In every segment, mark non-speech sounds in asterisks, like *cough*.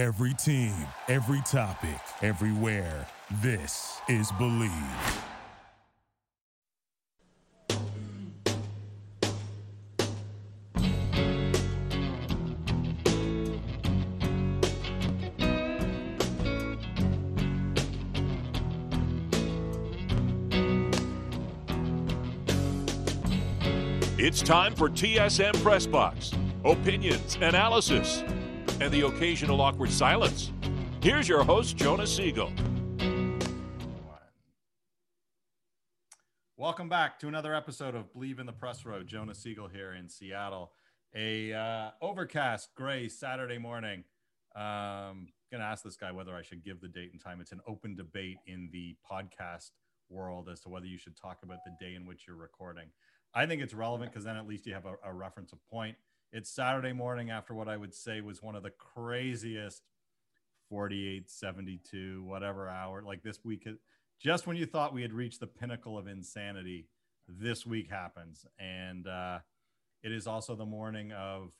Every team, every topic, everywhere. This is Believe. It's time for TSM Press Box. Opinions, analysis, and the occasional awkward silence. Here's your host, Jonah Siegel. Welcome back to another episode of Believe in the Press Row. Jonah Siegel here in Seattle. A uh, overcast, gray Saturday morning. Um, gonna ask this guy whether I should give the date and time. It's an open debate in the podcast world as to whether you should talk about the day in which you're recording. I think it's relevant because then at least you have a, a reference, a point. It's Saturday morning after what I would say was one of the craziest 48, 72, whatever hour. Like this week, just when you thought we had reached the pinnacle of insanity, this week happens. And uh, it is also the morning of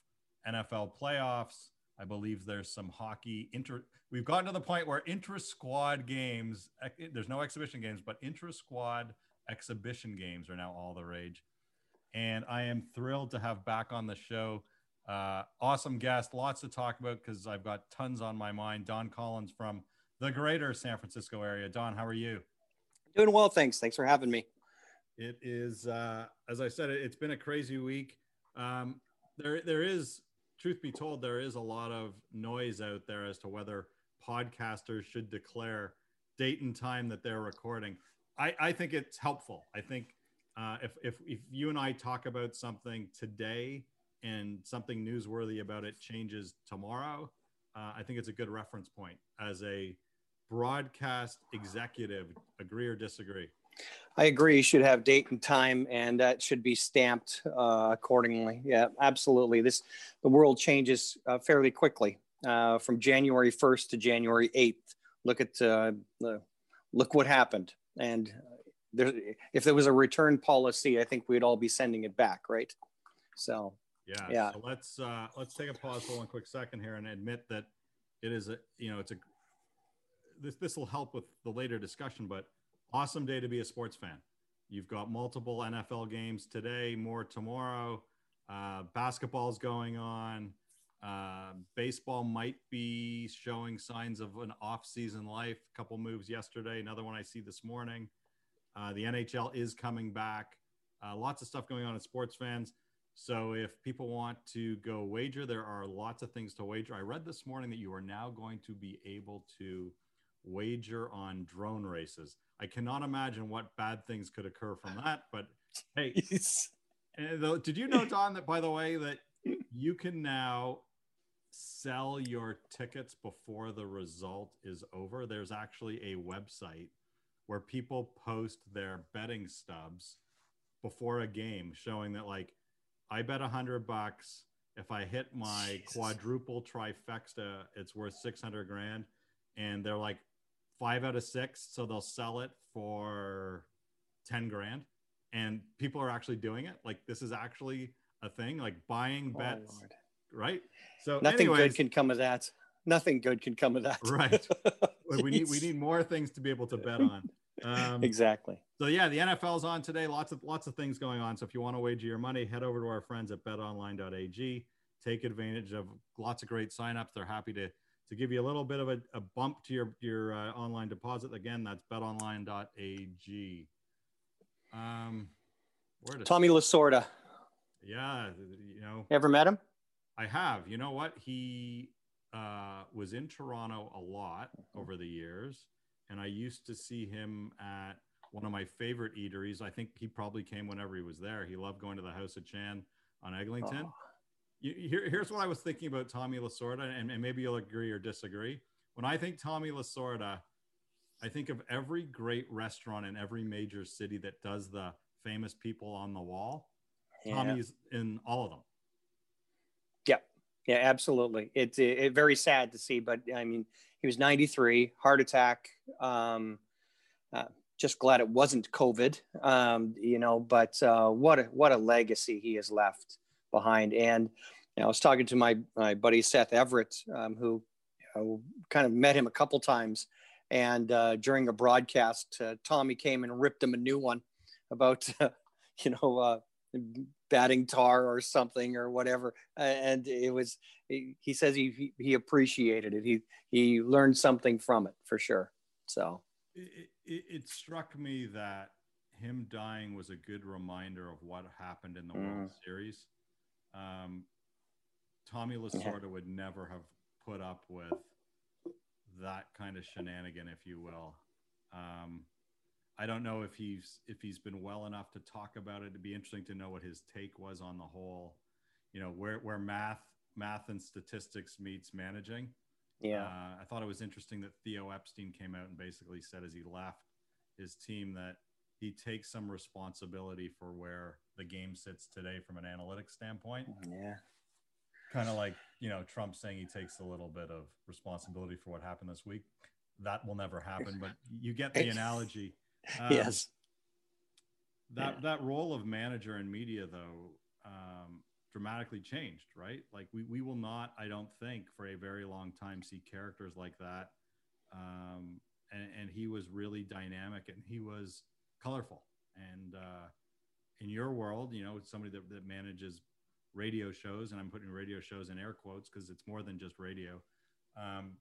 NFL playoffs. I believe there's some hockey inter. We've gotten to the point where intra squad games, there's no exhibition games, but intra squad exhibition games are now all the rage and I am thrilled to have back on the show. Uh, awesome guest, lots to talk about because I've got tons on my mind. Don Collins from the greater San Francisco area. Don, how are you? Doing well, thanks. Thanks for having me. It is, uh, as I said, it's been a crazy week. Um, there, there is, truth be told, there is a lot of noise out there as to whether podcasters should declare date and time that they're recording. I, I think it's helpful. I think uh, if, if, if you and I talk about something today and something newsworthy about it changes tomorrow, uh, I think it's a good reference point as a broadcast executive. Agree or disagree? I agree. You should have date and time, and that should be stamped uh, accordingly. Yeah, absolutely. This the world changes uh, fairly quickly uh, from January 1st to January 8th. Look at uh, look what happened, and there, if there was a return policy, I think we'd all be sending it back, right? So yeah, yeah. So let's uh, let's take a pause for one quick second here and admit that it is a you know it's a this this will help with the later discussion, but awesome day to be a sports fan. You've got multiple NFL games today, more tomorrow. Uh, basketball's going on. Uh, baseball might be showing signs of an off-season life. A couple moves yesterday, another one I see this morning. Uh, the NHL is coming back. Uh, lots of stuff going on in sports fans. So if people want to go wager, there are lots of things to wager. I read this morning that you are now going to be able to wager on drone races. I cannot imagine what bad things could occur from that. But *laughs* hey, though, did you know, Don, that by the way, that you can now sell your tickets before the result is over? There's actually a website where people post their betting stubs before a game showing that like I bet a hundred bucks if I hit my Jesus. quadruple trifecta, it's worth 600 grand. And they're like five out of six. So they'll sell it for 10 grand. And people are actually doing it. Like this is actually a thing, like buying oh, bets, oh, right? So nothing anyways, good can come of that. Nothing good can come of that. right. *laughs* we need we need more things to be able to bet on. Um, exactly. So yeah, the NFL's on today. Lots of lots of things going on. So if you want to wager your money, head over to our friends at betonline.ag. Take advantage of lots of great signups. They're happy to to give you a little bit of a, a bump to your your uh, online deposit. Again, that's betonline.ag. Um, where does Tommy Lasorda? Yeah, you know. Ever met him? I have. You know what? He uh, was in Toronto a lot over the years and I used to see him at one of my favorite eateries. I think he probably came whenever he was there. He loved going to the House of Chan on Eglinton. Oh. You, here, here's what I was thinking about Tommy Lasorda, and, and maybe you'll agree or disagree. When I think Tommy Lasorda, I think of every great restaurant in every major city that does the famous people on the wall. Yeah. Tommy's in all of them. Yeah, yeah, absolutely. It's it, it, very sad to see, but I mean, he was 93, heart attack. Um, uh, just glad it wasn't COVID, um, you know. But uh, what a what a legacy he has left behind. And you know, I was talking to my my buddy Seth Everett, um, who uh, kind of met him a couple times, and uh, during a broadcast, uh, Tommy came and ripped him a new one about *laughs* you know batting tar or something or whatever, and it was he says he he appreciated it. He he learned something from it for sure. So it, it, it struck me that him dying was a good reminder of what happened in the mm. World Series. Um, Tommy Lasorda would never have put up with that kind of shenanigan, if you will. Um, I don't know if he's if he's been well enough to talk about it. It'd be interesting to know what his take was on the whole, you know, where where math math and statistics meets managing. Yeah, uh, I thought it was interesting that Theo Epstein came out and basically said as he left his team that he takes some responsibility for where the game sits today from an analytics standpoint. Yeah. Kind of like, you know, Trump saying he takes a little bit of responsibility for what happened this week. That will never happen, but you get the analogy. Um, yes. That yeah. that role of manager in media though um, dramatically changed, right? Like we we will not, I don't think, for a very long time see characters like that. Um, and, and he was really dynamic and he was colorful. And uh, in your world, you know, somebody that, that manages radio shows, and I'm putting radio shows in air quotes because it's more than just radio. Um,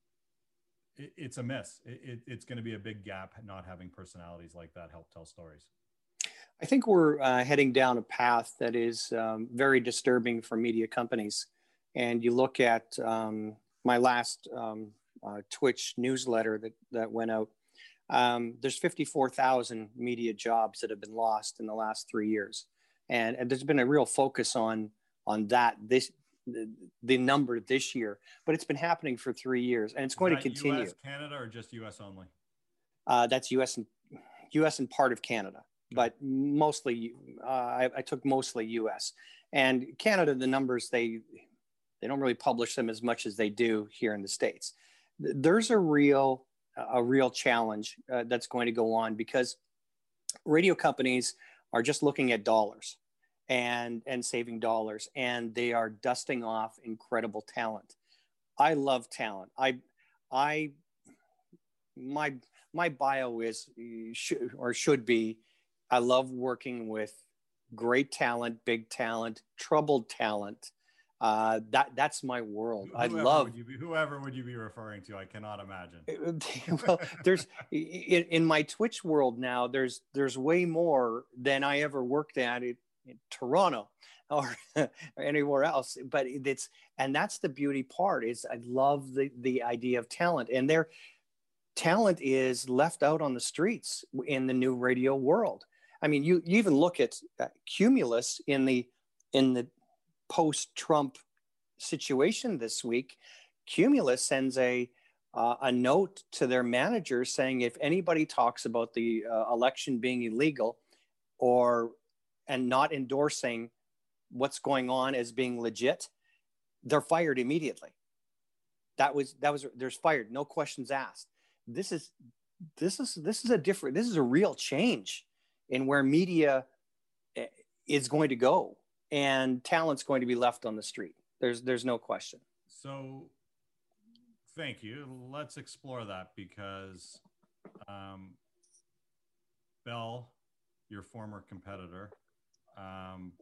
it, it's a miss. It, it, it's going to be a big gap not having personalities like that help tell stories. I think we're uh, heading down a path that is um, very disturbing for media companies. And you look at um, my last um, uh, Twitch newsletter that, that went out um, there's 54,000 media jobs that have been lost in the last three years, and, and there's been a real focus on on that this the, the, number this year, but it's been happening for three years, and it's going to continue. US, Canada, or just U.S. only? Uh, that's U.S. and U.S. and part of Canada, but mostly uh, I, I took mostly U.S. and Canada. The numbers they they don't really publish them as much as they do here in the states. There's a real a real challenge uh, that's going to go on because radio companies are just looking at dollars and and saving dollars and they are dusting off incredible talent i love talent i i my my bio is should, or should be i love working with great talent big talent troubled talent uh, that that's my world. Whoever I love would be, whoever would you be referring to. I cannot imagine. *laughs* well, there's in, in, my Twitch world now. There's there's way more than I ever worked at in Toronto or, *laughs* or anywhere else. But it's and that's the beauty part is I love the the idea of talent and their talent is left out on the streets in the new radio world. I mean, you, you even look at Cumulus in the in the post Trump situation this week, Cumulus sends a uh, a note to their manager saying if anybody talks about the uh, election being illegal or and not endorsing what's going on as being legit, they're fired immediately. That was that was there's fired, no questions asked. This is this is this is a different this is a real change in where media eh, is going to go and talent's going to be left on the street. There's there's no question. So, thank you. Let's explore that because um, Bell, your former competitor, um,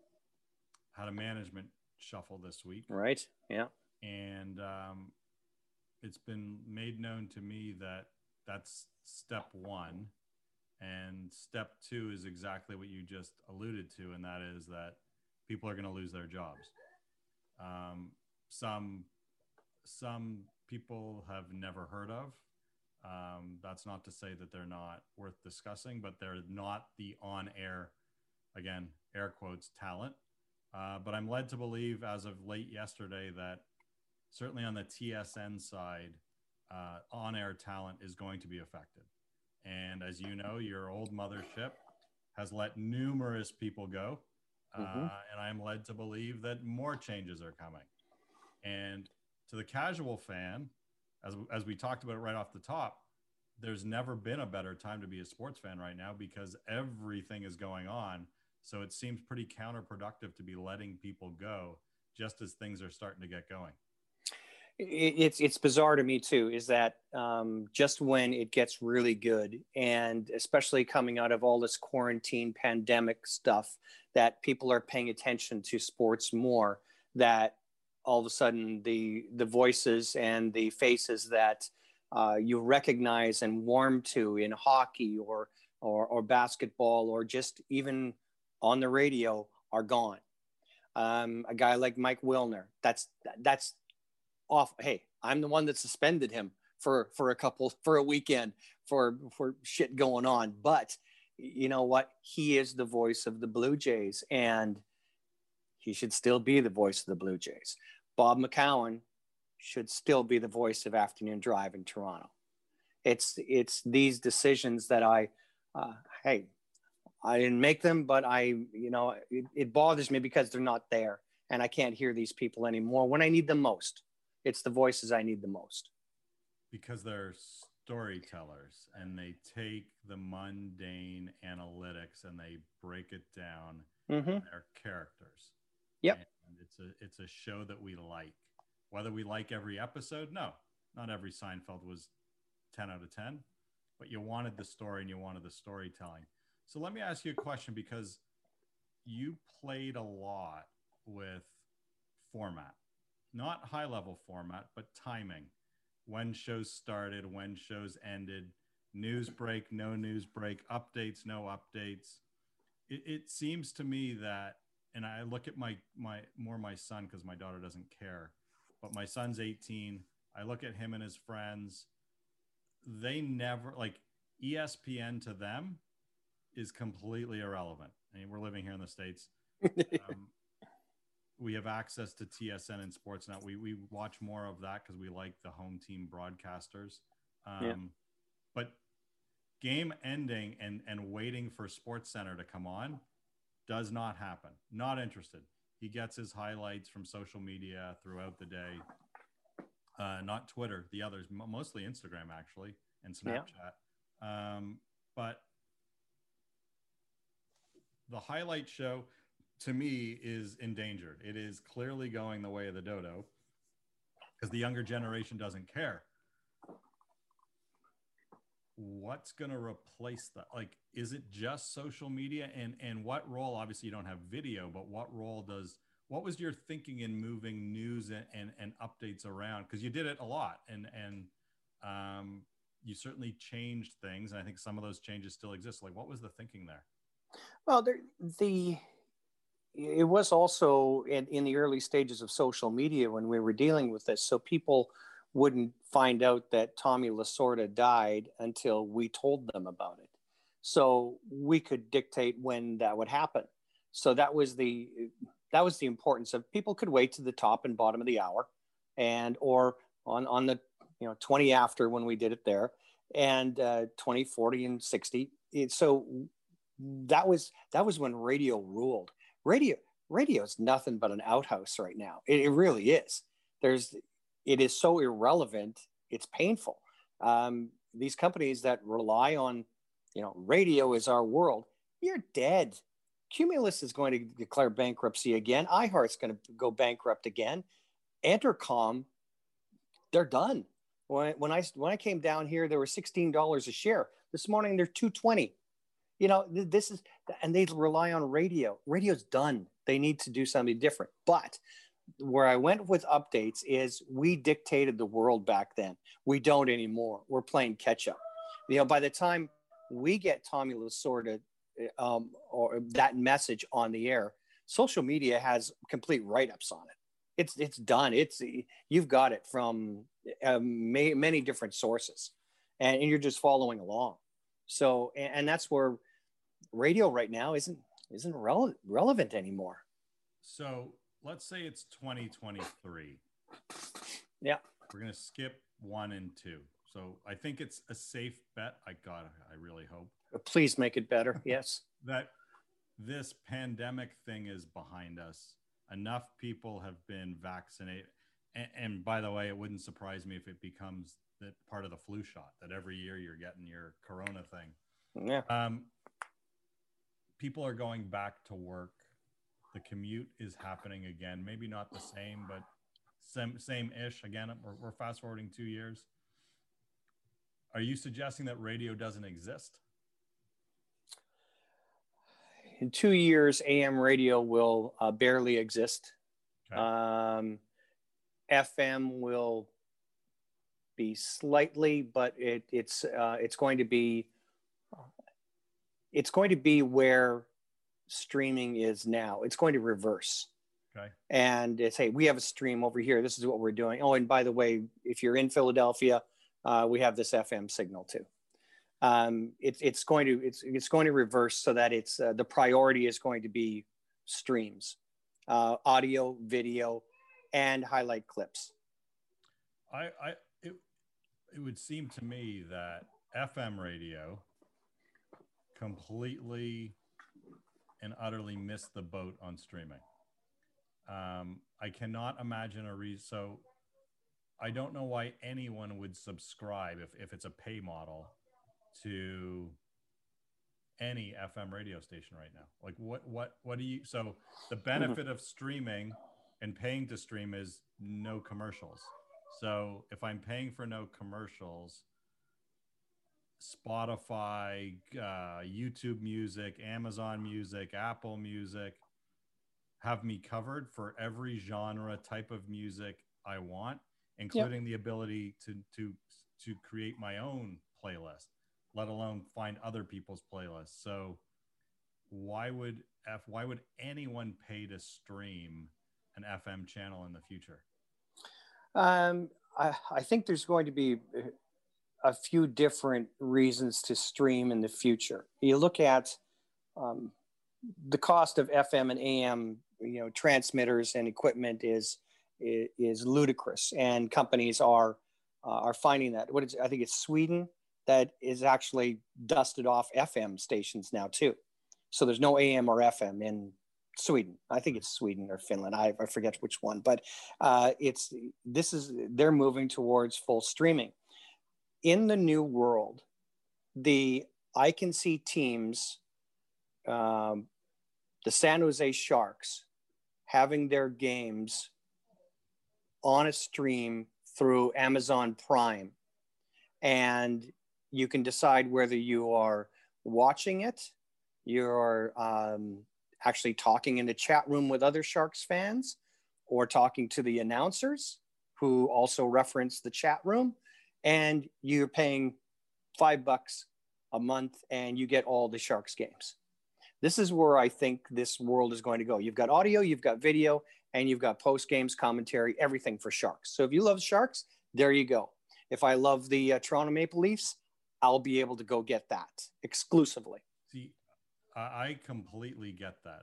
had a management shuffle this week. Right. Yeah. And um, it's been made known to me that that's step one. And step two is exactly what you just alluded to, and that is that people are going to lose their jobs. Um, some some people have never heard of. Um, that's not to say that they're not worth discussing, but they're not the on-air, again, air quotes talent. Uh, but I'm led to believe, as of late yesterday, that certainly on the TSN side, uh, on-air talent is going to be affected. And as you know, your old mothership has let numerous people go mm-hmm. uh, and I'm led to believe that more changes are coming. And to the casual fan, as as we talked about it right off the top, there's never been a better time to be a sports fan right now because everything is going on. So it seems pretty counterproductive to be letting people go just as things are starting to get going. it's it's bizarre to me too is that um, just when it gets really good and especially coming out of all this quarantine pandemic stuff that people are paying attention to sports more that all of a sudden the the voices and the faces that uh, you recognize and warm to in hockey or, or or basketball or just even on the radio are gone um, a guy like Mike Wilner that's that's off. Hey, I'm the one that suspended him for for a couple for a weekend for for shit going on. But you know what? He is the voice of the Blue Jays, and he should still be the voice of the Blue Jays. Bob McCown should still be the voice of Afternoon Drive in Toronto. It's it's these decisions that I, uh, hey, I didn't make them, but I, you know, it, it bothers me because they're not there, and I can't hear these people anymore when I need them most it's the voices I need the most. Because they're storytellers and they take the mundane analytics and they break it down. Mm-hmm. Their characters. Yep. And it's a it's a show that we like. Whether we like every episode, no, not every Seinfeld was 10 out of 10, but you wanted the story and you wanted the storytelling. So let me ask you a question because you played a lot with format not high level format, but timing. When shows started, when shows ended, news break, no news break, updates, no updates. It, it seems to me that, and I look at my my more my son because my daughter doesn't care, but my son's 18. I look at him and his friends. They never like ESPN to them is completely irrelevant. I mean, we're living here in the states. *laughs* Um, we have access to TSN and Sportsnet. We we watch more of that because we like the home team broadcasters. Um, yeah. But game ending and and waiting for Sports Center to come on does not happen. Not interested. He gets his highlights from social media throughout the day. Uh, not Twitter, the others, mostly Instagram actually, and Snapchat. Yeah. Um, but the highlight show to me is endangered. It is clearly going the way of the dodo because the younger generation doesn't care. What's going to replace that? Like, is it just social media? And and what role? Obviously, you don't have video, but what role does? What was your thinking in moving news and and, and updates around? Because you did it a lot, and and um, you certainly changed things. And I think some of those changes still exist. Like, what was the thinking there? Well, there, the it was also in, in the early stages of social media when we were dealing with this. So people wouldn't find out that Tommy Lasorda died until we told them about it. So we could dictate when that would happen. So that was the that was the importance of people could wait to the top and bottom of the hour, and or on on the you know 20 after when we did it there, and uh, 20, 40, and 60. It, so that was that was when radio ruled radio radio is nothing but an outhouse right now. It, it really is. There's it is so irrelevant. It's painful. Um, these companies that rely on you know radio is our world. You're dead. Cumulus is going to declare bankruptcy again. iHeart's going to go bankrupt again. Entercom, they're done. When, when I when I came down here, they were sixteen dollars a share. This morning they're two twenty you know this is and they rely on radio. Radio's done. They need to do something different. But where i went with updates is we dictated the world back then. We don't anymore. We're playing catch up. You know by the time we get tommy lasorda um, or that message on the air social media has complete write-ups on it. It's it's done. It's you've got it from uh, may, many different sources and, and you're just following along. So and, and that's where radio right now isn't isn't rele- relevant anymore. So let's say it's 2023. Yeah. We're gonna skip one and two. So I think it's a safe bet. I got I really hope. Please make it better. *laughs* Yes. that this pandemic thing is behind us. Enough people have been vaccinated. And, and by the way, it wouldn't surprise me if it becomes that part of the flu shot that every year you're getting your corona thing. Yeah. Um, people are going back to work. The commute is happening again. Maybe not the same, but same same ish. Again, we're, we're fast forwarding two years. Are you suggesting that radio doesn't exist? In two years, AM radio will uh, barely exist. Okay. Um, FM will be slightly, but it, it's uh, it's going to be it's going to be where streaming is now. It's going to reverse. Okay. And it's hey, we have a stream over here. This is what we're doing. Oh, and by the way, if you're in Philadelphia, uh, we have this FM signal too. Um, it's it's going to it's it's going to reverse so that it's uh, the priority is going to be streams, uh, audio, video, and highlight clips. I, I it, it would seem to me that FM radio completely and utterly missed the boat on streaming. Um, I cannot imagine a reason. So I don't know why anyone would subscribe if, if it's a pay model to any FM radio station right now. Like what what what do you so the benefit of streaming and paying to stream is no commercials. So if I'm paying for no commercials, Spotify, uh, YouTube Music, Amazon Music, Apple Music have me covered for every genre type of music I want, including yep. the ability to to to create my own playlist, let alone find other people's playlists. So why would F why would anyone pay to stream an FM channel in the future? Um, I, I think there's going to be a few different reasons to stream in the future. You look at um, the cost of FM and AM, you know, transmitters and equipment is is, is ludicrous, and companies are uh, are finding that. What is I think it's Sweden that is actually dusted off FM stations now too. So there's no AM or FM in Sweden. I think it's Sweden or Finland. I, I forget which one, but uh, it's this is they're moving towards full streaming in the new world, the I can see teams, um, the San Jose Sharks, having their games on a stream through Amazon Prime. And you can decide whether you are watching it, you're um, actually talking in the chat room with other Sharks fans, or talking to the announcers who also reference the chat room and you're paying five bucks a month and you get all the Sharks games. This is where I think this world is going to go. You've got audio, you've got video, and you've got post games commentary, everything for Sharks. So if you love Sharks, there you go. If I love the uh, Toronto Maple Leafs, I'll be able to go get that exclusively. See, I completely get that.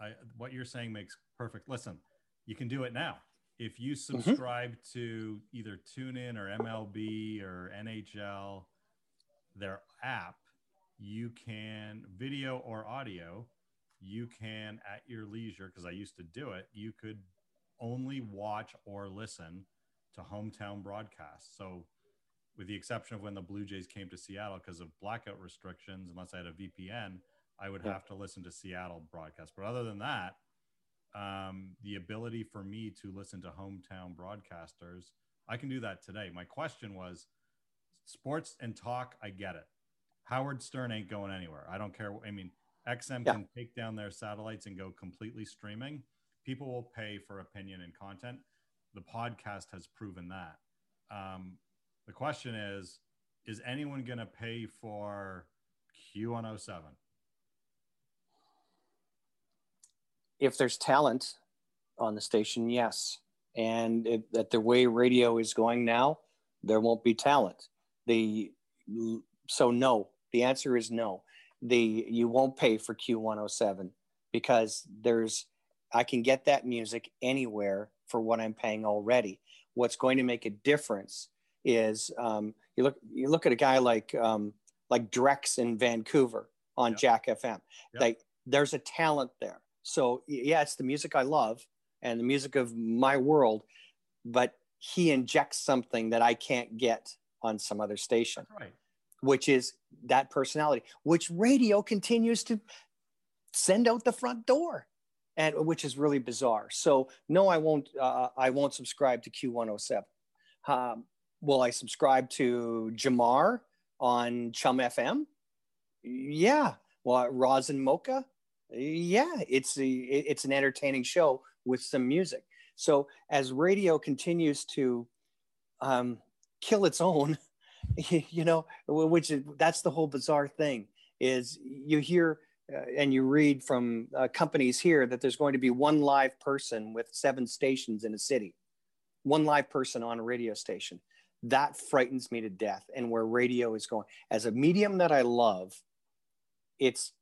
I, what you're saying makes perfect. Listen, you can do it now if you mm-hmm. subscribe mm-hmm. to either TuneIn or MLB or NHL, their app, you can video or audio, you can at your leisure, because I used to do it, you could only watch or listen to hometown broadcasts. So, with the exception of when the Blue Jays came to Seattle because of blackout restrictions, unless I had a VPN, I would yeah. have to listen to Seattle broadcast. But other than that, um, the ability for me to listen to hometown broadcasters. I can do that today. My question was sports and talk, I get it. Howard Stern ain't going anywhere. I don't care. I mean, XM yeah. can take down their satellites and go completely streaming. People will pay for opinion and content. The podcast has proven that. Um, the question is is anyone going to pay for Q107? If there's talent on the station, yes. And it, at the way radio is going now, there won't be talent. The so no. The answer is no. The you won't pay for Q107 because there's I can get that music anywhere for what I'm paying already. What's going to make a difference is um, you look you look at a guy like um, like Drex in Vancouver on yep. Jack FM. Yep. Like there's a talent there. So yeah, it's the music I love and the music of my world, but he injects something that I can't get on some other station. right. Which is that personality, which radio continues to send out the front door. and which is really bizarre. So no, I won't. Uh, I won't subscribe to Q107. Um, will I subscribe to Jamar on Chum FM? Yeah. Well, Roz and Mocha? Yeah. It's a, it's an entertaining show with some music. So as radio continues to um, kill its own, *laughs* you know, which is that's the whole bizarre thing is you hear uh, and you read from uh, companies here that there's going to be one live person with seven stations in a city, one live person on a radio station. That frightens me to death. And where radio is going, as a medium that I love, it's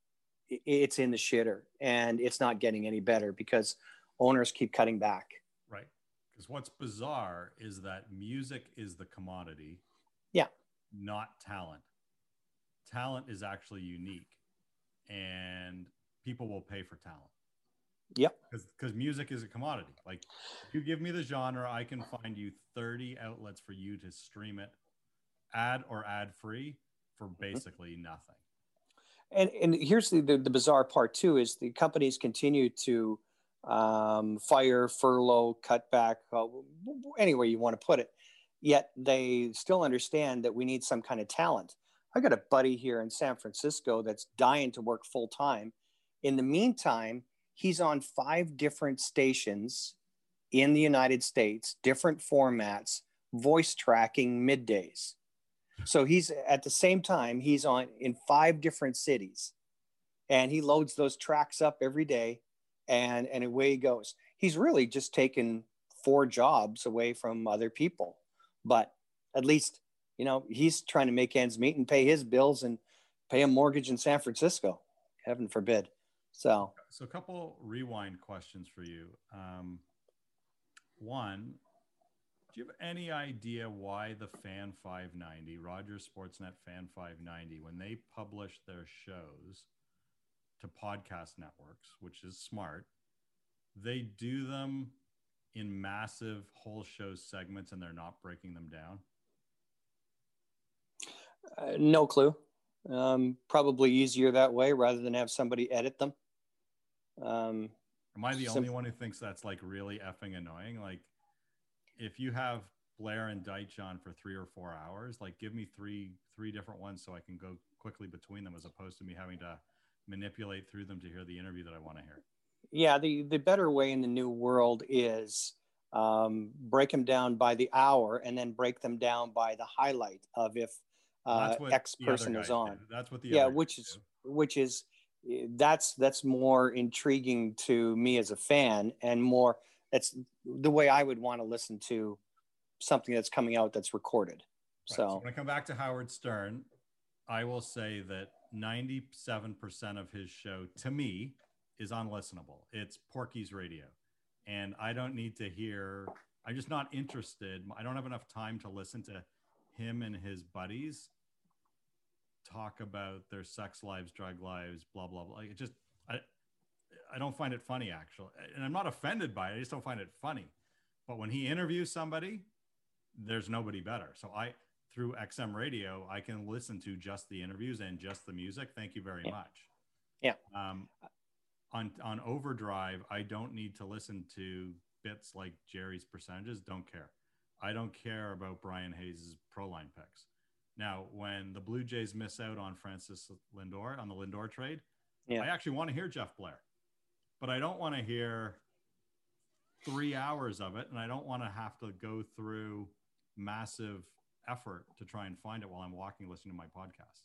it's in the shitter, and it's not getting any better because owners keep cutting back. Right. Because what's bizarre is that music is the commodity. Yeah. Not talent. Talent is actually unique and people will pay for talent. Yep. Because music is a commodity. Like if you give me the genre, I can find you 30 outlets for you to stream it ad or ad free for mm-hmm. basically nothing. And and here's the, the, the bizarre part too is the companies continue to um, fire, furlough, cut back, uh, you want to put it. Yet they still understand that we need some kind of talent. I got a buddy here in San Francisco that's dying to work full time. In the meantime, he's on five different stations in the United States, different formats, voice tracking middays. So he's at the same time, he's on in five different cities and he loads those tracks up every day and, and away he goes. He's really just taken four jobs away from other people, but at least you know, he's trying to make ends meet and pay his bills and pay a mortgage in San Francisco. Heaven forbid. So, so a couple rewind questions for you. Um, one, do you have any idea why the Fan 590, Rogers Sportsnet Fan 590, when they publish their shows to podcast networks, which is smart, they do them in massive whole show segments and they're not breaking them down? Uh, no clue. Um, probably easier that way rather than have somebody edit them. Um, Am I the sim- only one who thinks that's like really effing annoying? Like, if you have Blair and Deitch on for three or four hours, like give me three three different ones so I can go quickly between them, as opposed to me having to manipulate through them to hear the interview that I want to hear. Yeah, the the better way in the new world is um, break them down by the hour and then break them down by the highlight of if uh, X person is on. Do. That's what the yeah, which is do. which is that's that's more intriguing to me as a fan and more that's the way I would want to listen to something that's coming out that's recorded. Right. So. so when I come back to Howard Stern, I will say that 97% of his show to me is unlistenable. It's Porky's radio. And I don't need to hear, I'm just not interested. I don't have enough time to listen to him and his buddies talk about their sex lives, drug lives, blah blah blah. It just I I don't find it funny actually, and I'm not offended by it. I just don't find it funny. But when he interviews somebody, there's nobody better. So I through XM radio, I can listen to just the interviews and just the music. Thank you very yeah. much. Yeah. Um, on on overdrive, I don't need to listen to bits like Jerry's percentages. Don't care. I don't care about Bryan Hayes's pro line picks. Now, when the Blue Jays miss out on Francis Lindor on the Lindor trade, yeah. I actually want to hear Jeff Blair, but I don't want to hear three hours of it, and I don't want to have to go through massive effort to try and find it while I'm walking, listening to my podcast.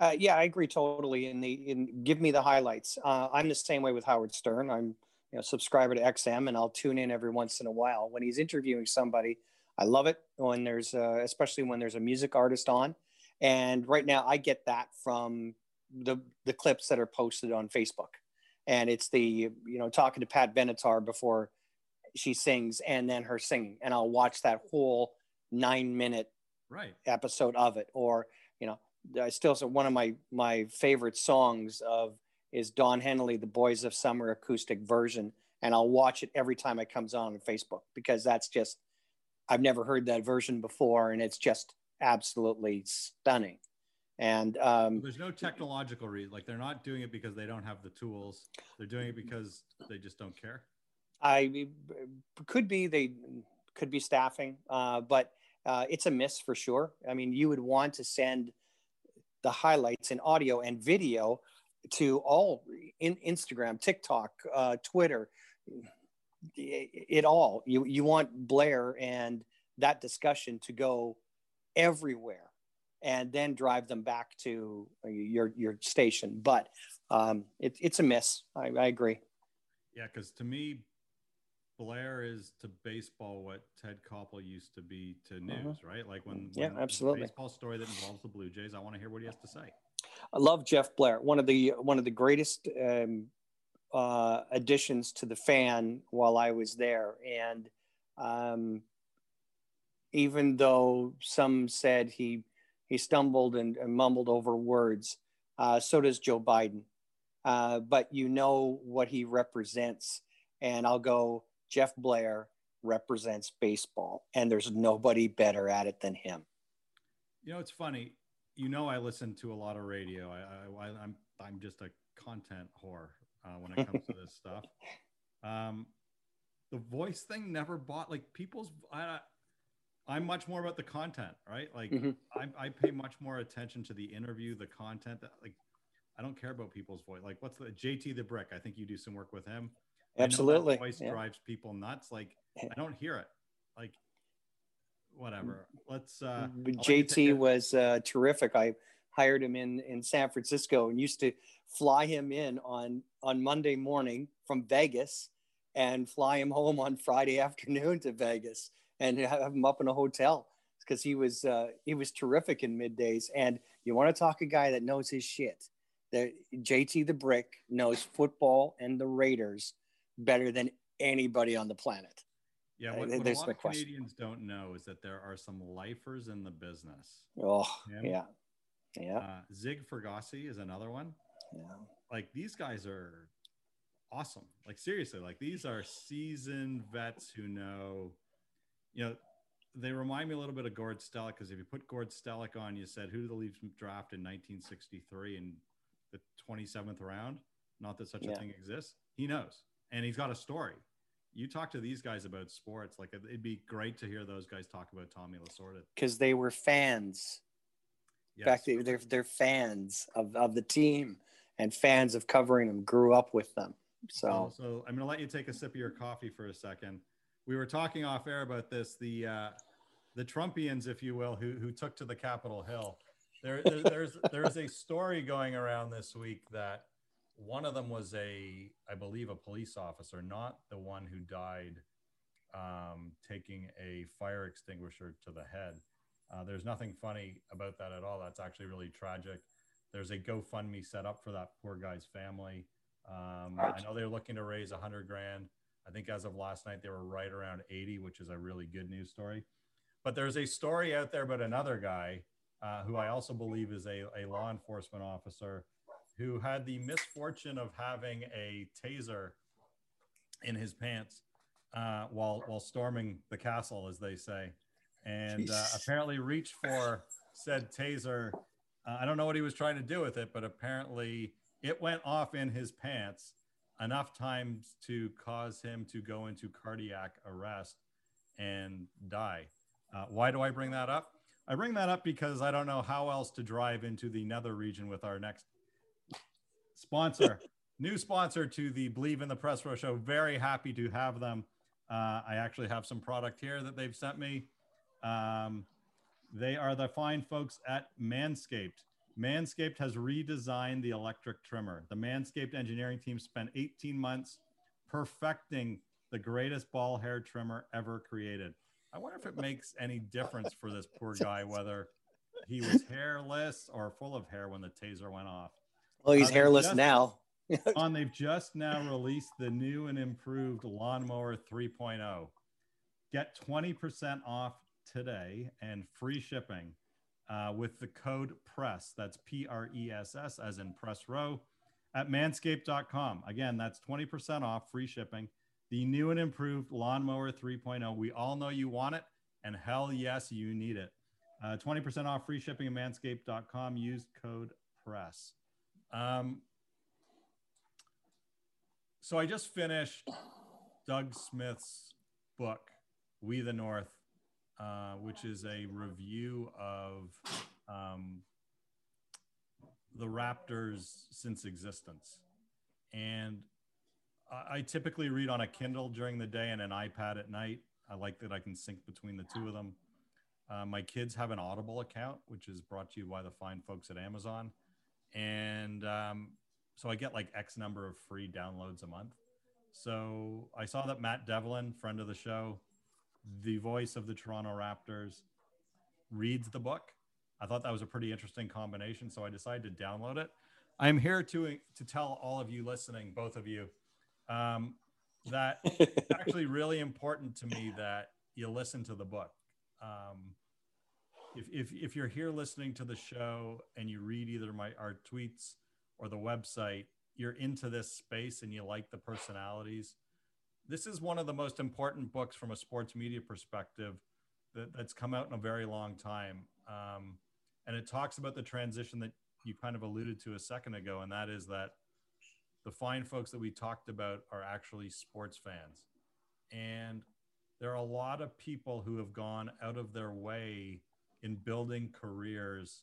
Uh, yeah, I agree totally. In the in give me the highlights. Uh, I'm the same way with Howard Stern. I'm you know subscriber to XM, and I'll tune in every once in a while when he's interviewing somebody I love it when there's, uh, especially when there's a music artist on. And right now, I get that from the the clips that are posted on Facebook, and it's the you know talking to Pat Benatar before she sings, and then her singing, and I'll watch that whole nine minute right episode of it. Or you know, I still one of my my favorite songs of is Don Henley, "The Boys of Summer" acoustic version, and I'll watch it every time it comes on on Facebook because that's just I've never heard that version before, and it's just absolutely stunning. And um, there's no technological reason. Like they're not doing it because they don't have the tools. They're doing it because they just don't care. I could be they could be staffing, uh, but uh, it's a miss for sure. I mean, you would want to send the highlights in audio and video to all in Instagram, TikTok, uh, Twitter, it all. You you want Blair and that discussion to go everywhere, and then drive them back to your your station. But um, it, it's a miss. I, I agree. Yeah, because to me, Blair is to baseball what Ted Koppel used to be to uh-huh. news, uh-huh. right? Like when, yeah, when absolutely baseball story that involves the Blue Jays, I want to hear what he has to say. I love Jeff Blair, one of the one of the greatest um, uh, additions to the fan while I was there, and um, even though some said he he stumbled and, and mumbled over words, uh, so does Joe Biden. Uh, but you know what he represents, and I'll go. Jeff Blair represents baseball, and there's nobody better at it than him. You know, it's funny. You know, I listen to a lot of radio. I, I, I'm I'm just a content whore uh, when it comes to this *laughs* stuff. Um, the voice thing never bought like people's. I, I'm much more about the content, right? Like mm-hmm. I, I pay much more attention to the interview, the content. That, like I don't care about people's voice. Like what's the JT the Brick? I think you do some work with him. Absolutely. voice yeah. drives people nuts. Like I don't hear it. Like whatever. Let's. uh JT was uh, terrific. I hired him in in San Francisco and used to fly him in on on Monday morning from Vegas and fly him home on Friday *laughs* afternoon to Vegas and have him up in a hotel because he was uh, he was terrific in middays. And you want to talk a guy that knows his shit. The JT the Brick knows football and the Raiders better than anybody on the planet. Yeah, what, what a lot of question. Canadians don't know is that there are some lifers in the business. Oh, Him, yeah, yeah. Uh, Zig Fracassi is another one. Yeah, like these guys are awesome. Like seriously, like these are seasoned vets who know. You know, they remind me a little bit of Gord Stellick because if you put Gord Stellick on, you said who did the Leafs draft in 1963 in the 27th round? Not that such yeah. a thing exists. He knows and he's got a story. You talk to these guys about sports, like it'd be great to hear those guys talk about Tommy Lasorda because they were fans. Yes. In fact, they, they're they're fans of, of the team and fans of covering them. Grew up with them. So, so, so I'm going to let you take a sip of your coffee for a second. We were talking off air about this. The uh, the Trumpians, if you will, who who took to the Capitol Hill. There, there there's there's a story going around this week that one of them was a, I believe, a police officer, not the one who died um, taking a fire extinguisher to the head. Uh, there's nothing funny about that at all. That's actually really tragic. There's a GoFundMe set up for that poor guy's family. Um, I know they're looking to raise a hundred grand. I think as of last night, they were right around 80, which is a really good news story. But there's a story out there about another guy uh, who I also believe is a, a law enforcement officer who had the misfortune of having a taser in his pants uh, while while storming the castle, as they say, and uh, apparently reached for said taser. Uh, I don't know what he was trying to do with it, but apparently it went off in his pants enough times to cause him to go into cardiac arrest and die. Uh, why do I bring that up? I bring that up because I don't know how else to drive into the nether region with our next sponsor, *laughs* new sponsor to the Believe in the Press Row show. Very happy to have them. Uh, I actually have some product here that they've sent me. Um, they are the fine folks at Manscaped. Manscaped has redesigned the electric trimmer. The Manscaped engineering team spent 18 months perfecting the greatest ball hair trimmer ever created. I wonder if it makes any difference for this poor *laughs* guy whether he was hairless or full of hair when the taser went off. Well, he's uh, hairless just, now. on, *laughs* *laughs* they've just now released the new and improved Lawnmower 3.0. Get 20% off today and free shipping uh, with the code PRESS. That's P R E S S, as in press row, at manscaped.com. Again, that's 20% off free shipping. The new and improved Lawnmower 3.0. We all know you want it, and hell yes, you need it. Uh, 20% off free shipping at manscaped.com. Use code press. Um, so I just finished Doug Smith's book, We the North, uh, which is a review of um, the Raptors since existence. And I, I typically read on a Kindle during the day and an iPad at night. I like that I can sync between the two of them. Uh, my kids have an Audible account, which is brought to you by the fine folks at Amazon. And um, so I get like X number of free downloads a month. So I saw that Matt Devlin, friend of the show, the voice of the Toronto Raptors, reads the book. I thought that was a pretty interesting combination. So I decided to download it. I'm here to, to tell all of you listening, both of you, um, that it's *laughs* actually really important to me that you listen to the book. Um, if, if, if you're here listening to the show and you read either my our tweets or the website, you're into this space and you like the personalities. This is one of the most important books from a sports media perspective that, that's come out in a very long time. Um, and it talks about the transition that you kind of alluded to a second ago, and that is that the fine folks that we talked about are actually sports fans. And there are a lot of people who have gone out of their way in building careers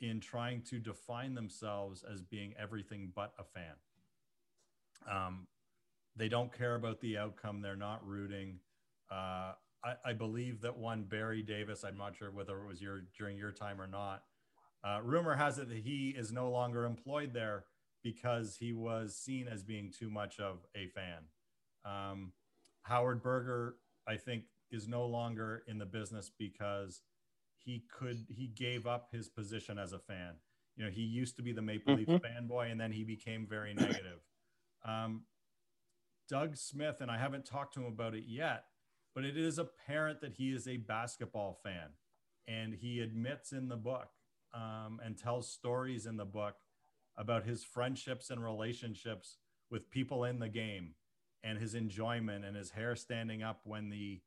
in trying to define themselves as being everything but a fan. Um, they don't care about the outcome. They're not rooting. Uh, I, I, believe that one Barry Davis. I'm not sure whether it was your during your time or not. Uh, rumor has it that he is no longer employed there because he was seen as being too much of a fan. Um, Howard Berger, I think, is no longer in the business because he could he gave up his position as a fan. You know, he used to be the Maple Leaf mm-hmm. fanboy, and then he became very negative. Um, Doug Smith, and I haven't talked to him about it yet, but it is apparent that he is a basketball fan, and he admits in the book um, and tells stories in the book about his friendships and relationships with people in the game and his enjoyment and his hair standing up when the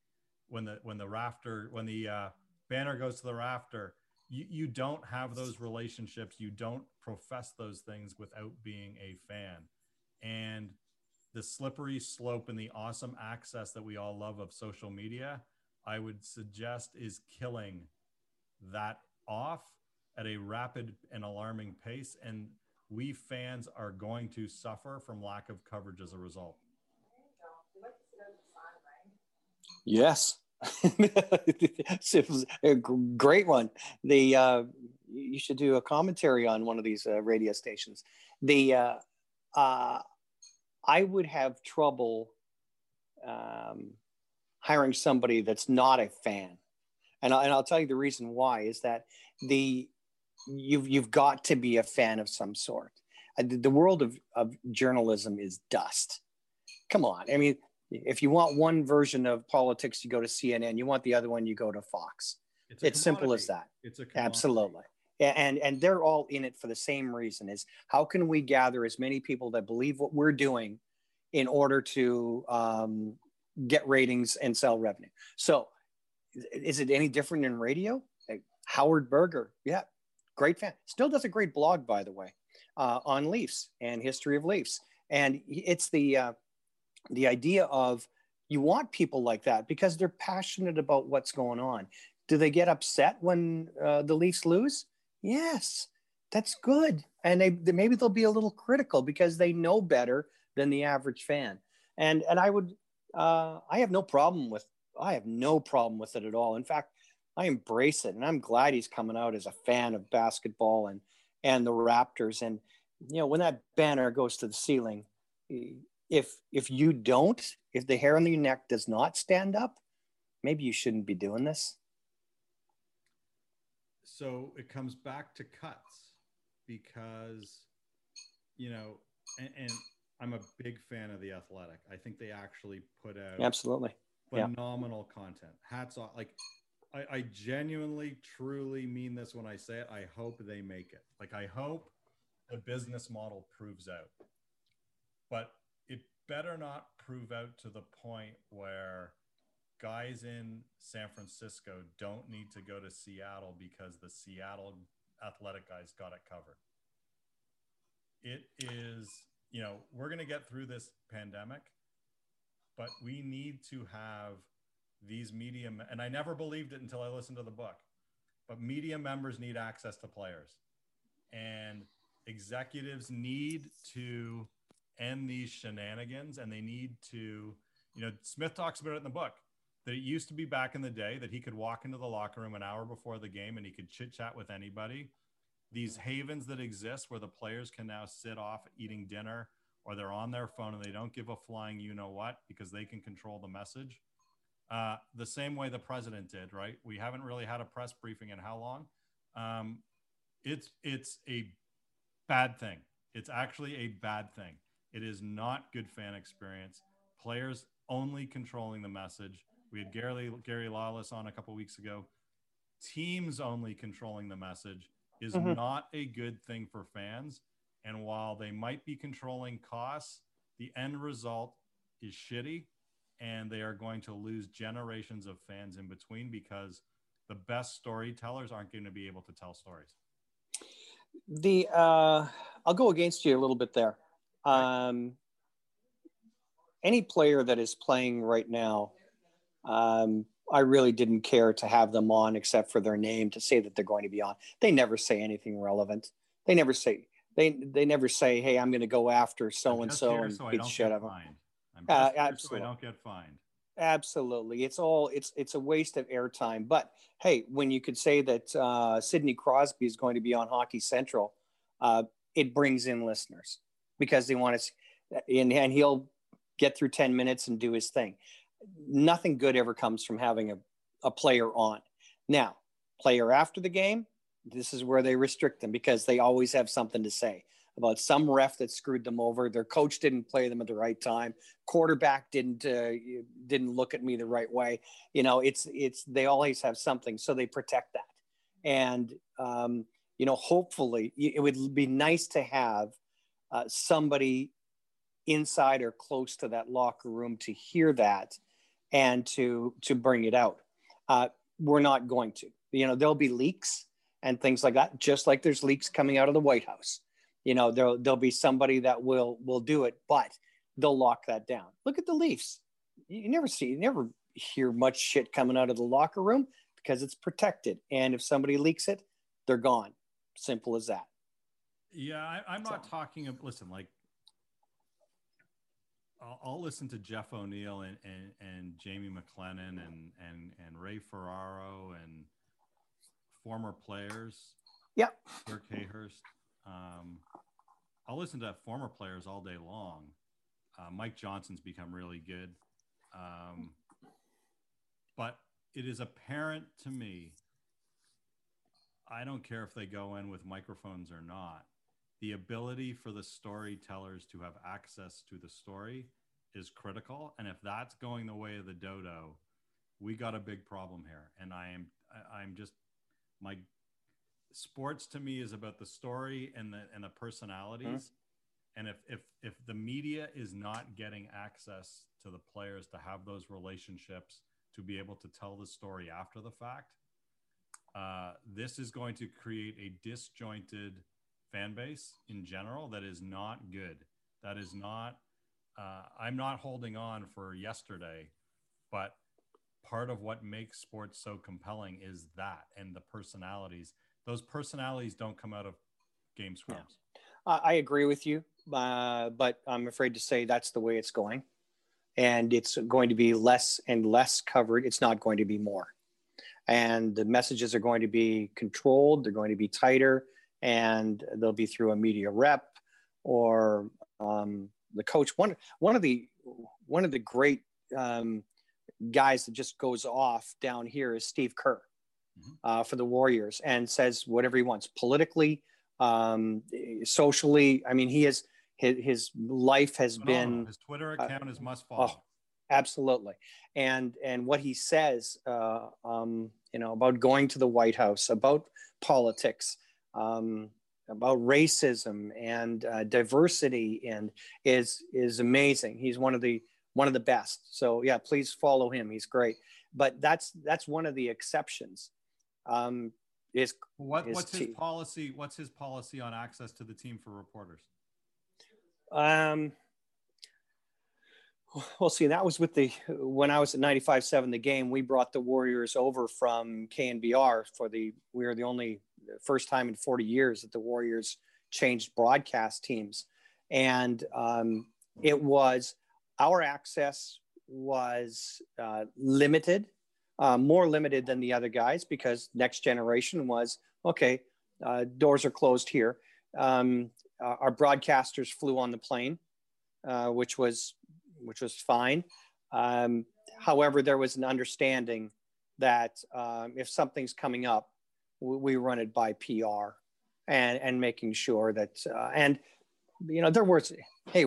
when the when the rafter when the uh, banner goes to the rafter. You, you don't have those relationships. You don't profess those things without being a fan. And the slippery slope and the awesome access that we all love of social media i would suggest is killing that off at a rapid and alarming pace and we fans are going to suffer from lack of coverage as a result yes *laughs* a great one. The uh, you should do a commentary on one of these uh, radio stations. The uh, uh, I would have trouble um, hiring somebody that's not a fan, and, I, and I'll tell you the reason why is that the you've you've got to be a fan of some sort. Uh, the world of, of journalism is dust. Come on, I mean if you want one version of politics, you go to CNN. You want the other one, you go to Fox. It's, it's simple as that. It's a absolutely. And and they're all in it for the same reason: is how can we gather as many people that believe what we're doing, in order to um, get ratings and sell revenue. So, is it any different in radio? Like Howard Berger, yeah, great fan. Still does a great blog, by the way, uh, on Leafs and history of Leafs. And it's the uh, the idea of you want people like that because they're passionate about what's going on. Do they get upset when uh, the Leafs lose? Yes, that's good. And they, they, maybe they'll be a little critical because they know better than the average fan. And and I would uh, I have no problem with I have no problem with it at all. In fact, I embrace it, and I'm glad he's coming out as a fan of basketball and and the Raptors. And you know when that banner goes to the ceiling, if if you don't if the hair on your neck does not stand up maybe you shouldn't be doing this so it comes back to cuts because you know and, and i'm a big fan of the athletic. I think they actually put out absolutely. Phenomenal yeah. content. Hats off. Like I, I genuinely truly mean this when i say it. I hope they make it. Like i hope the business model proves out. But it better not prove out to the point where guys in San Francisco don't need to go to Seattle because the Seattle athletic guys got it covered. It is, you know, we're going to get through this pandemic, but we need to have these media, and I never believed it until I listened to the book, but media members need access to players. And executives need to end these shenanigans and they need to, you know, Smith talks about it in the book that it used to be back in the day that he could walk into the locker room an hour before the game and he could chit chat with anybody. These havens that exist where the players can now sit off eating dinner or they're on their phone and they don't give a flying you know what because they can control the message. Uh, the same way the president did, right? We haven't really had a press briefing in how long? Um, it's it's a bad thing. It's actually a bad thing. It is not good fan experience. Players only controlling the message we had Gary, Gary Lawless on a couple weeks ago. Teams only controlling the message is mm-hmm. not a good thing for fans. And while they might be controlling costs, the end result is shitty. And they are going to lose generations of fans in between because the best storytellers aren't going to be able to tell stories. The uh, I'll go against you a little bit there. Um, any player that is playing right now um, I really didn't care to have them on except for their name to say that they're going to be on. They never say anything relevant. They never say they they never say, "Hey, I'm going to go after so and so and beat shit out of them." Uh, absolutely, so I don't get fined. Absolutely, it's all it's it's a waste of airtime. But hey, when you could say that uh, Sidney Crosby is going to be on Hockey Central, uh, it brings in listeners because they want to, and, and he'll get through ten minutes and do his thing nothing good ever comes from having a, a player on. Now, player after the game, this is where they restrict them because they always have something to say about some ref that screwed them over. Their coach didn't play them at the right time. Quarterback didn't uh, didn't look at me the right way. You know, it's it's they always have something, so they protect that. And um, you know, hopefully, it would be nice to have uh, somebody inside or close to that locker room to hear that and to to bring it out. Uh, we're not going to. You know, there'll be leaks and things like that, just like there's leaks coming out of the White House. You know, there'll there'll be somebody that will will do it, but they'll lock that down. Look at the Leafs. You never see, you never hear much shit coming out of the locker room because it's protected. And if somebody leaks it, they're gone. Simple as that. Yeah, I, am not talking. Of, listen, like I'll, I'll, listen to Jeff O'Neill and, and, and Jamie McLennan and, and, and Ray Ferraro and former players. Yep. Dirk Hayhurst. Um, I'll listen to former players all day long. Uh, Mike Johnson's become really good. Um, but it is apparent to me, I don't care if they go in with microphones or not, the ability for the storytellers to have access to the story is critical. And if that's going the way of the dodo, we got a big problem here. And I am, I'm just, my sports to me is about the story and the, and the personalities. Mm-hmm. And if, if, if the media is not getting access to the players to have those relationships, to be able to tell the story after the fact, uh, this is going to create a disjointed fan base in general that is not good. That is not. Uh, I'm not holding on for yesterday, but part of what makes sports so compelling is that and the personalities. Those personalities don't come out of game scripts. Yeah. I agree with you, uh, but I'm afraid to say that's the way it's going. And it's going to be less and less covered. It's not going to be more. And the messages are going to be controlled, they're going to be tighter and they'll be through a media rep or um, the coach. One one of the one of the great um, guys that just goes off down here is Steve Kerr mm-hmm. uh, for the Warriors and says whatever he wants politically, um, socially. I mean, he has his, his life has been his Twitter account uh, is must follow. Oh, absolutely, and and what he says, uh, um, you know, about going to the White House, about politics um, about racism and uh, diversity and is is amazing. He's one of the one of the best. So yeah, please follow him. He's great. But that's that's one of the exceptions. Um, is what, what's his policy? What's his policy on access to the team for reporters? Um, well, see, that was with the when I was at 95.7 the game, we brought the Warriors over from KNBR for the we were the only first time in 40 years that the Warriors changed broadcast teams. And um, it was our access was uh, limited, uh, more limited than the other guys because next generation was okay, uh, doors are closed here. Um, our broadcasters flew on the plane, uh, which was which was fine. Um, however, there was an understanding that um, if something's coming up, we, run it by PR and and making sure that uh, and you know there was hey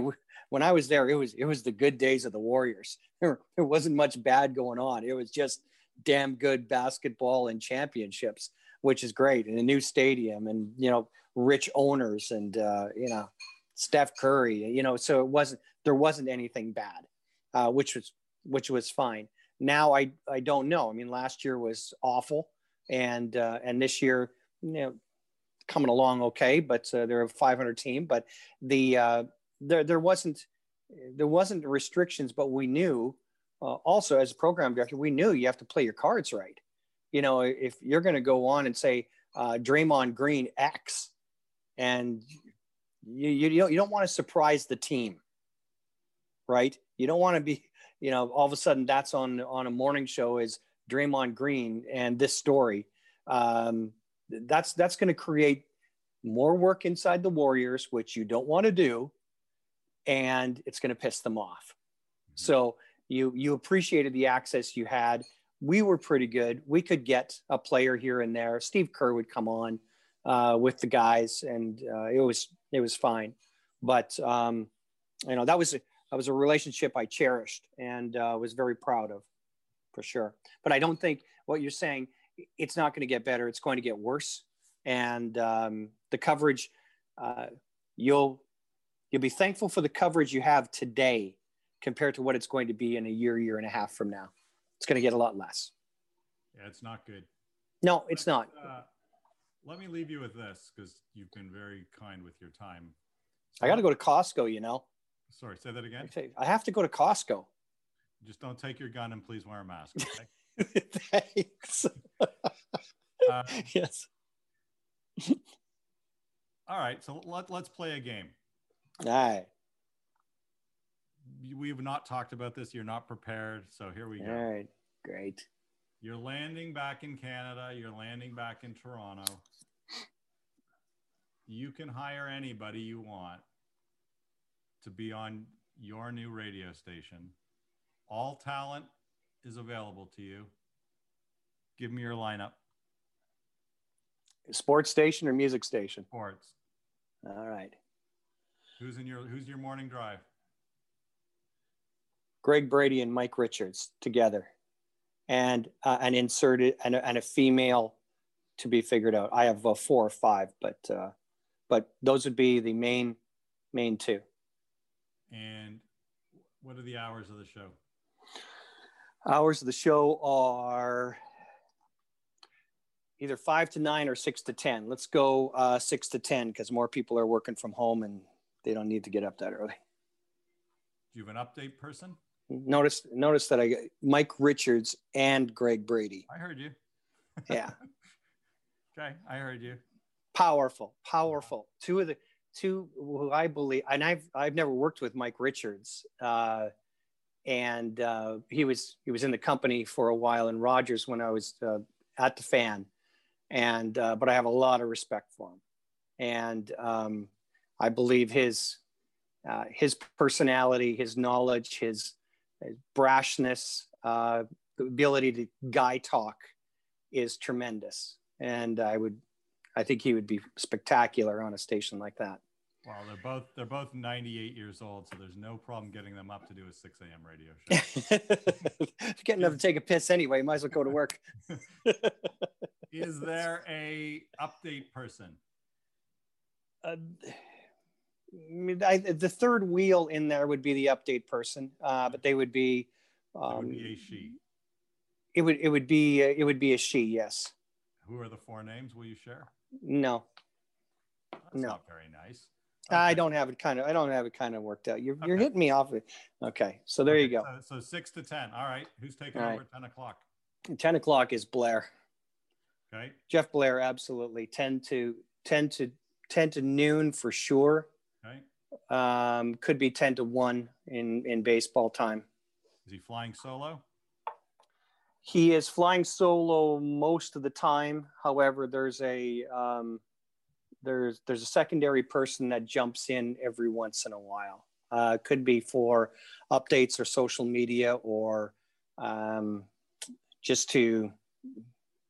when I was there it was it was the good days of the Warriors. There, there wasn't much bad going on. It was just damn good basketball and championships, which is great, and a new stadium and you know rich owners and uh, you know Steph Curry. You know, so it wasn't there wasn't anything bad, uh, which was which was fine. Now I I don't know. I mean, last year was awful, and uh, and this year, you know, coming along okay. But uh, they're a 500 team. But the uh, there there wasn't there wasn't restrictions, but we knew uh, also as a program director, we knew you have to play your cards right. You know, if you're going to go on and say uh, Draymond Green X, and you you, don't, you don't want to surprise the team right? You don't want to be, you know, all of a sudden that's on on a morning show is Draymond Green and this story. Um, that's that's going to create more work inside the Warriors, which you don't want to do, and it's going to piss them off. Mm-hmm. So you you appreciated the access you had. We were pretty good. We could get a player here and there. Steve Kerr would come on uh, with the guys, and uh, it was it was fine. But um, you know that was that was a relationship I cherished and uh, was very proud of, for sure. But I don't think what you're saying it's not going to get better; it's going to get worse. And um, the coverage, uh, you'll you'll be thankful for the coverage you have today compared to what it's going to be in a year, year and a half from now. It's going to get a lot less. Yeah, it's not good. No, it's not. Uh, let me leave you with this because you've been very kind with your time. So I got to go to Costco, you know. Sorry, say that again. I have to go to Costco. Just don't take your gun and please wear a mask. *laughs* Okay? Thanks. uh, *laughs* *laughs* yes. all right, so let, let's play a game. All right. We've not talked about this. You're not prepared. So here we go. All right. Great. You're landing back in Canada. You're landing back in Toronto. You can hire anybody you want to be on your new radio station. All talent is available to you. Give me your lineup. Sports station or music station? Sports. All right. Who's in your Who's your morning drive? Greg Brady and Mike Richards together, and uh, an inserted and a, and a female to be figured out. I have uh, four or five, but uh, but those would be the main main two. And what are the hours of the show? Hours of the show are either five to nine or six to 10. Let's go uh, six to 10 because more people are working from home and they don't need to get up that early. Do you have an update person? Notice, notice that I got Mike Richards and Greg Brady. I heard you. yeah. *laughs* Okay. I heard you. Powerful, powerful. Two of the, two who I believe, and I've I've never worked with Mike Richards, uh, and uh, he was he was in the company for a while in Rogers when I was uh, at the fan, and uh, but I have a lot of respect for him, and um, I believe his uh, his personality, his knowledge, his, his brashness, uh, the ability to guy talk is tremendous, and I would I think he would be spectacular on a station like that. Well, they're both they're both 98 years old, so there's no problem getting them up to do a 6 a.m. radio show. *laughs* Getting them to take a piss anyway, might as well go to work. *laughs* Is there a update person? Uh, I, the third wheel in there would be the update person, uh, but they would be. Um, would be a she. it would it would be it would be a she. Yes. Who are the four names? Will you share? No, That's No. not very nice. I don't have it kind of. I don't have it kind of worked out. You're you're hitting me off. It. Okay, so there you go. So, so six to ten. All right. Who's taking All over right. at ten o'clock? Ten o'clock is Blair. Okay. Jeff Blair, absolutely. Ten to ten to ten to noon for sure. Okay. Um, could be ten to one in in baseball time. Is he flying solo? He is flying solo most of the time. However, there's a um, there's there's a secondary person that jumps in every once in a while. Uh, could be for updates or social media or um, just to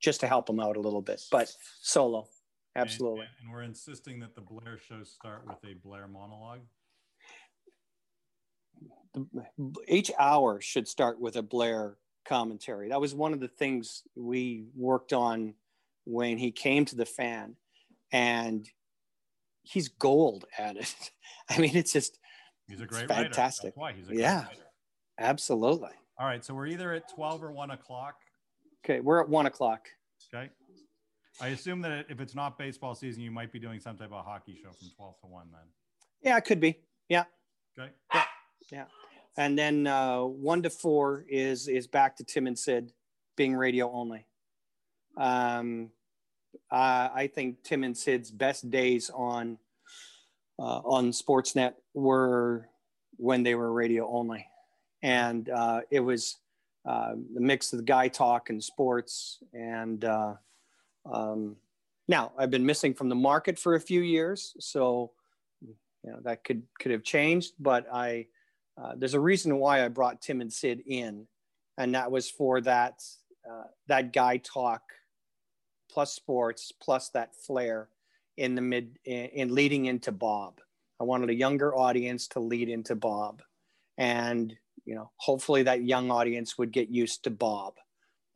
just to help him out a little bit. But solo, And- absolutely. And, we're insisting that the Blair shows start with a Blair monologue. each hour should start with a Blair commentary. That was one of the things we worked on when he came to the fan, and he's gold at it. *laughs* I mean, it's just He's a great fantastic. Why he's a Yeah. writer. absolutely All right. So we're either at twelve or one o'clock. okay. We're at one o'clock. Okay. I assume that if it's not baseball season, you might be doing some type of hockey show from twelve to one. Then. Yeah, it could be. Yeah, Okay. Yeah. And then uh, one to four is is back to Tim and Sid being radio only. Um, uh, I think Tim and Sid's best days on uh, on Sportsnet were when they were radio only, and uh, it was uh, the mix of the guy talk and sports. And uh, um, now I've been missing from the market for a few years, so you know that could could have changed. But I uh, there's a reason why I brought Tim and Sid in, and that was for that that guy talk plus sports plus that flair in the mid in, in leading into Bob. I wanted a younger audience to lead into Bob, and you know hopefully that young audience would get used to Bob,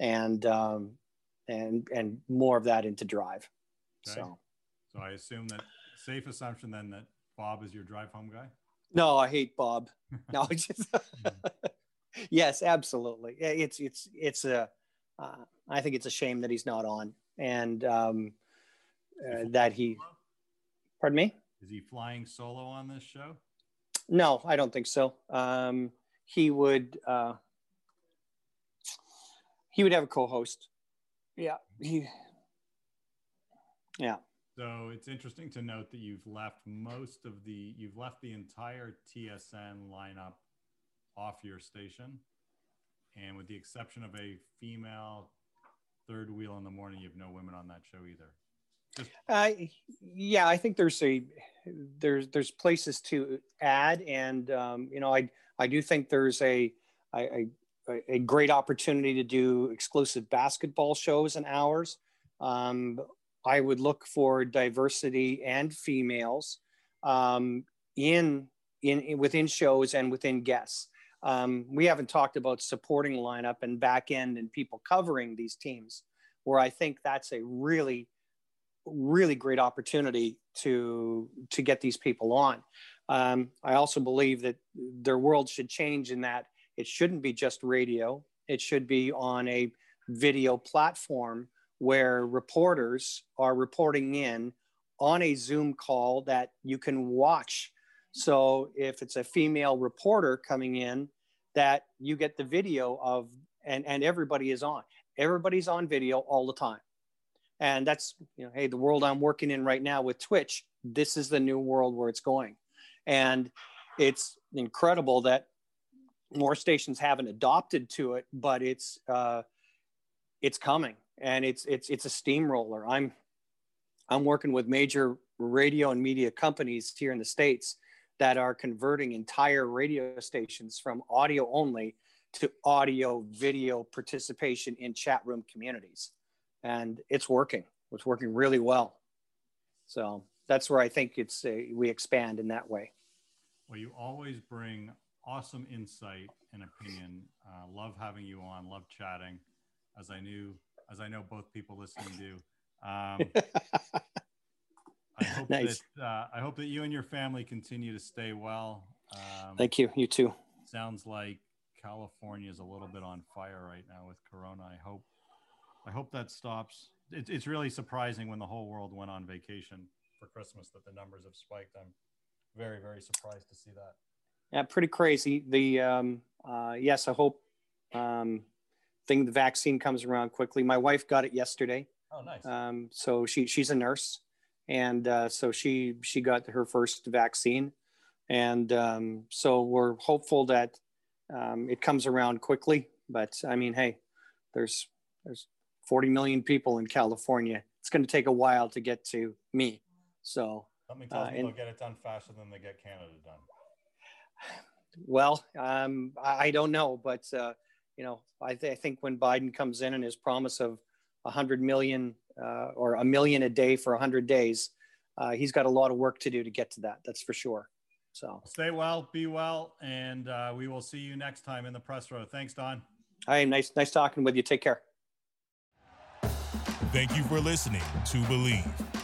and um, and and more of that into Drive. Okay. So So I assume that safe assumption then that Bob is your drive home guy. no, I hate Bob. *laughs* No, just *laughs* yes, absolutely. It's it's it's a. Uh, I think it's a shame that he's not on, and um, uh, that he. Pardon me. Is he flying solo on this show? No, I don't think so. Um, he would. Uh, he would have a co-host. Yeah. He. Yeah. So it's interesting to note that you've left most of the you've left the entire TSN lineup off your station, and with the exception of a female third wheel in the morning, you have no women on that show either. Uh, yeah, I think there's a there's there's places to add, and um, you know, I I do think there's a a, a, great opportunity to do exclusive basketball shows and hours. Um, I would look for diversity and females um, in in within shows and within guests. Um, we haven't talked about supporting lineup and back end and people covering these teams, where I think that's a really really great opportunity to to get these people on. Um, I also believe that their world should change in that it shouldn't be just radio. It should be on a video platform where reporters are reporting in on a Zoom call that you can watch. So if it's a female reporter coming in, that you get the video of and and everybody is on. Everybody's on video all the time. And that's you know hey the world i'm working in right now with twitch this is the new world where it's going. And it's incredible that more stations haven't adopted to it but it's uh it's coming. And it's it's it's a steamroller. I'm i'm working with major radio and media companies here in the states that are converting entire radio stations from audio only to audio video participation in chat room communities and it's working. It's working really well. So that's where I think it's a, we expand in that way. Well, you always bring awesome insight and opinion. Uh, love having you on. Love chatting, as I knew, as I know both people listening do. Um, *laughs* I hope *laughs* nice. that uh, I hope that you and your family continue to stay well. Um, Thank you. You too. Sounds like California is a little bit on fire right now with Corona. I hope, I hope that stops. It, it's really surprising when the whole world went on vacation for Christmas that the numbers have spiked. I'm very, very surprised to see that. Yeah, pretty crazy. The um, uh, yes, I hope um, thing the vaccine comes around quickly. My wife got it yesterday. Oh, nice. Um, so she she's a nurse, and uh, so she she got her first vaccine, and um, so we're hopeful that um, it comes around quickly. But I mean, hey, there's there's 40 million people in California. It's going to take a while to get to me. So something tells uh, me and, they'll get it done faster than they get Canada done. Well, um, I, I, don't know, but uh, you know, I, th- I, think when Biden comes in and his promise of 100 million uh, or a million a day for 100 days, uh, he's got a lot of work to do to get to that. That's for sure. So stay well, be well, and uh, we will see you next time in the press row. Thanks, Don. Hi, nice, nice talking with you. Take care. Thank you for listening to Bleav.